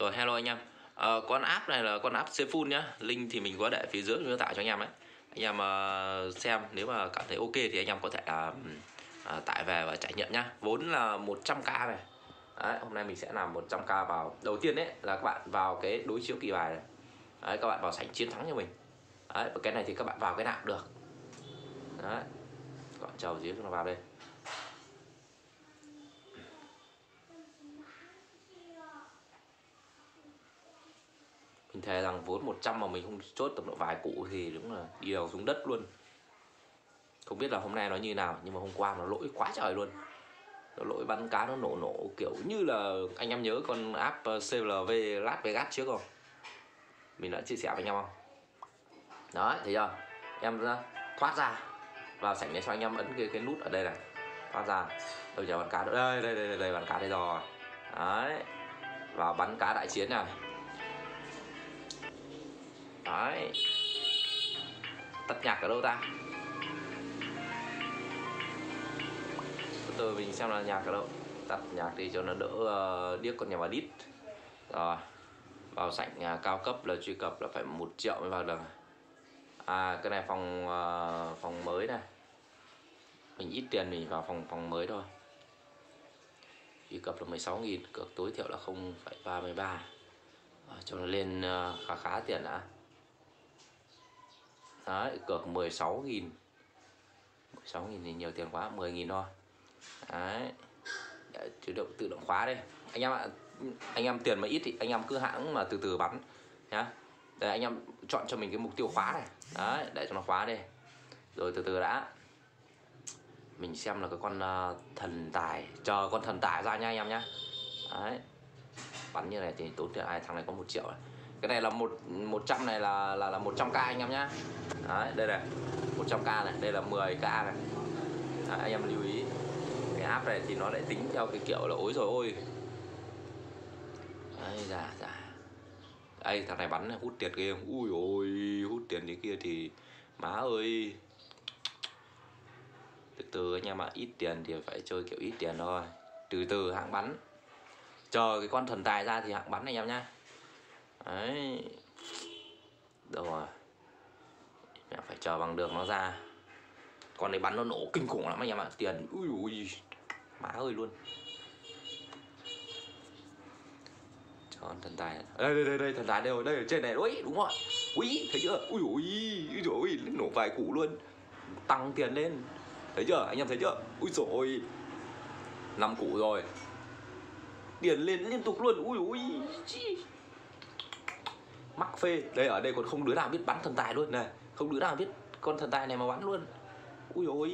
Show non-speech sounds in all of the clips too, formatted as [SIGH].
Rồi hello anh em. À, Con app này là con app Cfull nhá. Link thì mình có để phía dưới miêu tả cho anh em ấy. Anh em uh, xem nếu mà cảm thấy ok thì anh em có thể là uh, tải về và trải nghiệm nhá. Vốn là 100k này. Đấy, hôm nay mình sẽ làm 100k vào. Đầu tiên đấy là các bạn vào cái đối chiếu kỳ bài này. Đấy, các bạn vào sảnh chiến thắng cho mình. Đấy, và cái này thì các bạn vào cái nào cũng được. Đấy. Các bạn chờ dưới nó vào đây. Mình thề rằng vốn 100 mà mình không chốt tầm độ vài cụ thì đúng là đi đầu xuống đất luôn. Không biết là hôm nay nó như nào nhưng mà hôm qua nó lỗi quá trời luôn. Nó lỗi bắn cá nó nổ nổ kiểu như là anh em nhớ con app ờ, CLV Las Vegas trước không? Mình đã chia sẻ với anh em không? Đó thấy chưa? Em ra thoát ra vào sảnh này cho anh em ấn cái cái nút ở đây này. Thoát ra. Đâu giờ bắn cá đây đây đây đây, đây bắn cá đây rồi. Đấy. Vào bắn cá đại chiến này đấy. Tắt nhạc ở đâu ta? Từ từ mình xem là nhạc ở đâu. Tắt nhạc đi cho nó đỡ uh, điếc con nhà bà đít. Rồi vào sảnh uh, cao cấp là truy cập là phải một triệu mới vào được. À cái này phòng uh, phòng mới này. Mình ít tiền mình vào phòng phòng mới thôi. Truy cập là 16.000 cược tối thiểu là 0,33 à, cho nó lên uh, khá khá tiền đã. Đấy, cược 16 nghìn. 16 nghìn thì nhiều tiền quá 10 nghìn thôi. Đấy. Chứ tự động tự động khóa đây. Anh em ạ anh em tiền mà ít thì anh em cứ hãng mà từ từ bắn nhá. Đấy, anh em chọn cho mình cái mục tiêu khóa này. Đấy để cho nó khóa đây rồi từ từ đã. Mình xem là cái con uh, thần tài chờ con thần tài ra nha anh em nhá. Đấy. Bắn như này thì tốn tiền ai thằng này có một triệu này cái này là một 100 này là là là 100k anh em nhá. Đấy đây này 100k này đây là 10k này. Đấy, anh em lưu ý. Cái app này thì nó lại tính theo cái kiểu là ối rồi ôi. Đấy dạ dạ. Đây thằng này bắn này, hút tiền ghê ui ôi hút tiền thế kia thì má ơi. Từ từ anh em ạ ít tiền thì phải chơi kiểu ít tiền thôi. Từ từ hạng bắn. Chờ cái con thần tài ra thì hạng bắn anh em nhá đấy. Đâu rồi? Mẹ phải chờ bằng được nó ra. Con này bắn nó nổ kinh khủng lắm anh em ạ. Tiền. Ui ui má ơi luôn. Cho thần tài. Đây đây đây đây, thần tài đây rồi. Đây ở trên này đấy, đúng rồi ui, thấy chưa? Ui ui ui ui nổ vài củ luôn. Tăng tiền lên. Thấy chưa? Anh em thấy chưa? Ui rồi năm củ rồi. Tiền lên liên tục luôn. Ui ui phê. Đây ở đây còn không đứa nào biết bắn thần tài luôn. Này không đứa nào biết con thần tài này mà bắn luôn. Ui ôi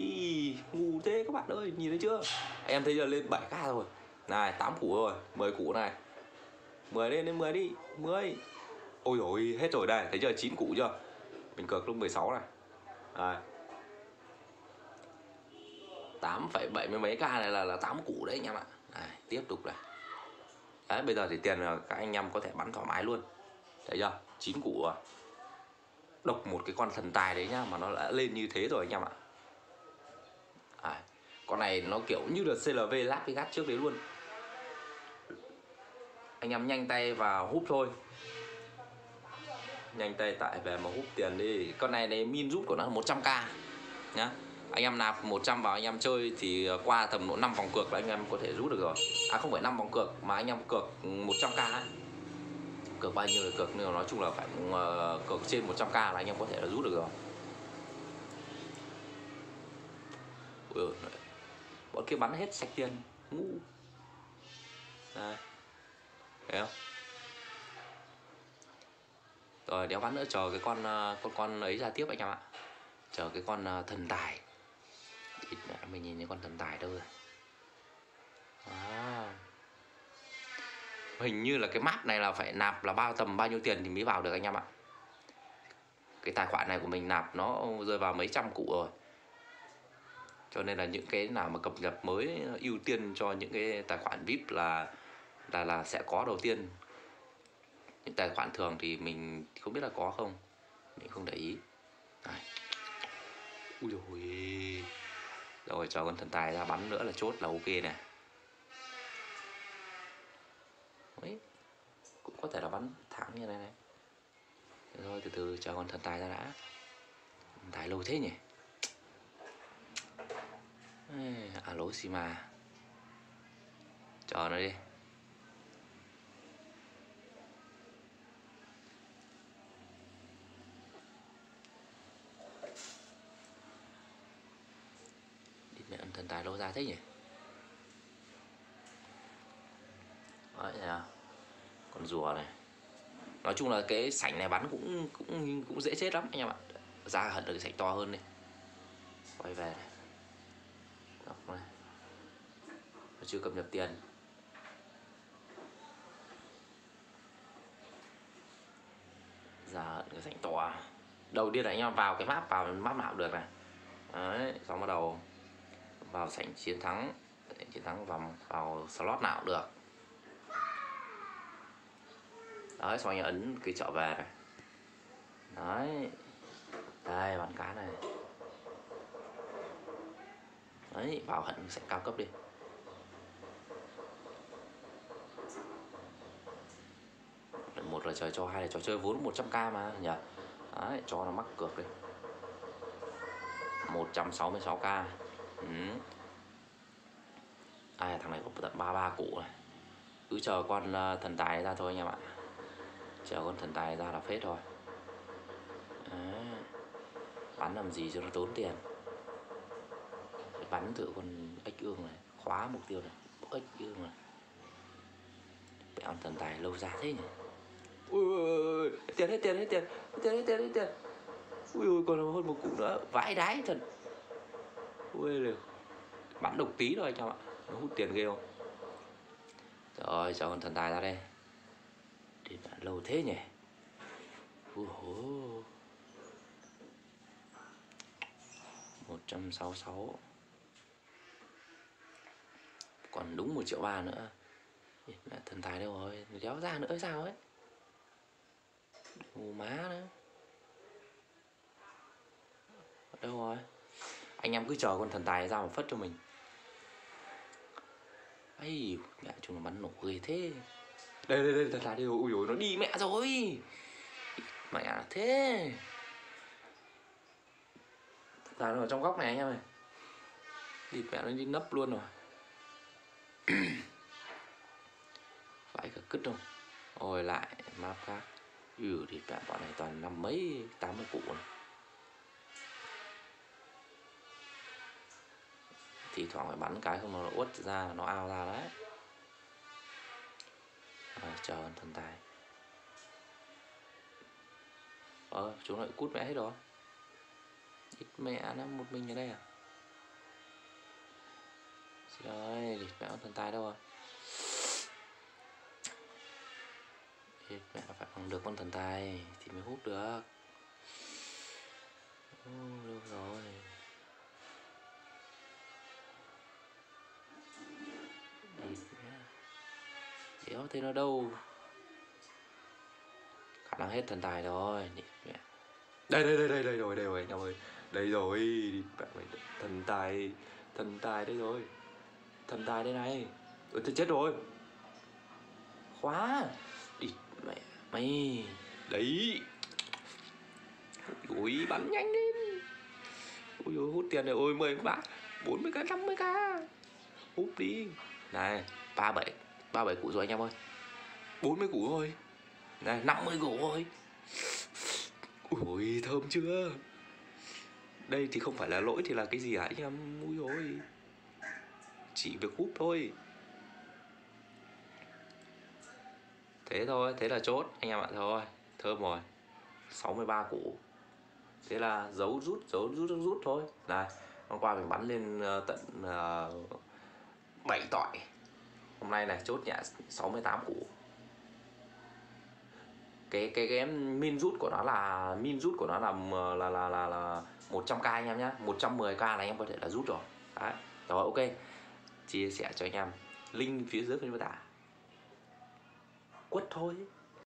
ngu thế các bạn ơi nhìn thấy chưa? Em thấy giờ lên 7k rồi. Này 8 củ rồi 10 củ này. 10 lên đến 10 đi 10 ôi ôi hết rồi đây thấy giờ 9 củ chưa? Mình cược lúc 16 này. Đây 8,70 mấy k này là là 8 củ đấy anh em ạ. Đây, tiếp tục này. Đấy bây giờ thì tiền là các anh em có thể bắn thoải mái luôn. Thấy chưa? Chín củ độc một cái con thần tài đấy nhá mà nó đã lên như thế rồi anh em ạ. À, con này nó kiểu như là CLV Las gắt trước đấy luôn. Anh em nhanh tay và hút thôi. Nhanh tay tại về mà hút tiền đi. Con này này min rút của nó 100k nhá. Anh em nạp 100 vào anh em chơi thì qua tầm độ 5 vòng cược là anh em có thể rút được rồi. À không phải 5 vòng cược mà anh em cược 100k ấy cược bao nhiêu là cược nhưng nói chung là phải ờ, uh, cược trên 100k là anh em có thể là rút được rồi. Ui, bọn kia bắn hết sạch tiền ngu. Đây. Thấy không? Rồi đéo bắn nữa chờ cái con ờ, con con ấy ra tiếp anh em ạ. Chờ cái con ờ, thần tài. Ít mình nhìn thấy con thần tài đâu rồi. À hình như là cái map này là phải nạp là bao tầm bao nhiêu tiền thì mới vào được anh em ạ? Cái tài khoản này của mình nạp nó rơi vào mấy trăm cụ rồi. Cho nên là những cái nào mà cập nhật mới ưu tiên cho những cái tài khoản vip là là là sẽ có đầu tiên. Những tài khoản thường thì mình không biết là có không. Mình không để ý. Đây. ui rồi rồi, cho con thần tài ra bắn nữa là chốt là ok này có thể là bắn thẳng như này này. Rồi từ từ chờ con thần tài ra đã. Thần tài lâu thế nhỉ? À alo xì mà chờ nó đi. Đi mẹ thần tài lâu ra thế nhỉ? Đấy, à? Con rùa này. Nói chung là cái sảnh này bắn cũng cũng cũng dễ chết lắm anh em ạ. Ra hận được cái sảnh to hơn đi quay về này. Đọc này. Nó chưa cập nhật tiền. Ra hận cái sảnh to. Đầu tiên là anh em vào cái map, vào map nào được này. Đấy, xong bắt đầu vào sảnh chiến thắng. Chiến thắng vào vào slot nào cũng được đấy xong anh ấn cái chợ về. Này đấy. Đây, bán cá này. Đấy, vào hận sẽ cao cấp đi. Một là trời cho hai là trò chơi vốn 100k mà, nhỉ? Đấy, cho nó mắc cược đi. 166k ừ. ai, thằng này có tận 33 cụ này cứ chờ con ờ, thần tài ra thôi anh em ạ chờ con thần tài ra là phết rồi. À, bắn làm gì cho nó tốn tiền? Bắn thử con ếch ương này khóa mục tiêu này ếch ương này. Mẹ con thần tài lâu ra thế nhỉ? Ui, ui, ui, ui. tiền hết tiền hết tiền tiền hết tiền hết tiền ui ui còn hơn một cụ nữa. Vãi đái thật. Ui liều bắn độc tí thôi anh em ạ. Nó hút tiền ghê không? Rồi cho con thần tài ra đây lâu thế nhỉ? Uh hổ. 166 còn đúng một triệu ba nữa. Mẹ thần tài đâu rồi? Đéo ra nữa sao ấy? Mù má nữa đâu rồi? Anh em cứ chờ con thần tài ra mà phất cho mình. Ấy mẹ chúng nó bắn nổ ghê thế đây đây đây, thật là đi rồi ui dồi nó đi mẹ rồi. Mẹ là thế. Thật là nó ở trong góc này anh em ơi. Đi mẹ nó đi nấp luôn rồi. [COUGHS] Phải cả cứt không? Ôi, lại, map khác. Ừ thì mẹ bọn này toàn năm mấy, tám mươi cụ này thì thoảng phải bắn cái không nó uất ra, nó ao ra đấy à, chờ thần tài. Ờ chúng lại cút mẹ hết rồi. Ít mẹ nó một mình ở đây à? Rồi mẹ con thần tài đâu à? rồi Ít mẹ phải bằng được con thần tài thì mới hút được. Ừ, được rồi. Thấy nó đâu. Khả năng hết thần tài rồi đây đây đây đây đây rồi đây rồi anh em ơi. Đây rồi bạn mày thần tài thần tài đây rồi. Thần tài đây này. Ừ, tôi chết rồi. Khóa. Đi mẹ mày. Đấy. Ui bắn nhanh lên ui ôi hút tiền này ôi mười ba bốn mươi k năm mươi k hút đi. Này ba bảy ba bảy củ rồi anh em ơi. 40 củ rồi này 50 củ rồi ui thơm chưa? Đây thì không phải là lỗi thì là cái gì hả anh em? Ui ôi. Chỉ việc hút thôi. Thế thôi thế là chốt anh em ạ thôi. Thơm rồi. 63 củ. Thế là giấu rút giấu rút rút, rút thôi. Này hôm qua mình bắn lên ờ, tận uh, 7 tỏi hôm nay này chốt nhả 68 củ. Cái cái cái min rút của nó là min rút của nó là là là là, là 100k anh em nhé 110k là anh em có thể là rút rồi. Đấy rồi ok. Chia sẻ cho anh em. Link phía dưới phần mô tả. Quất thôi.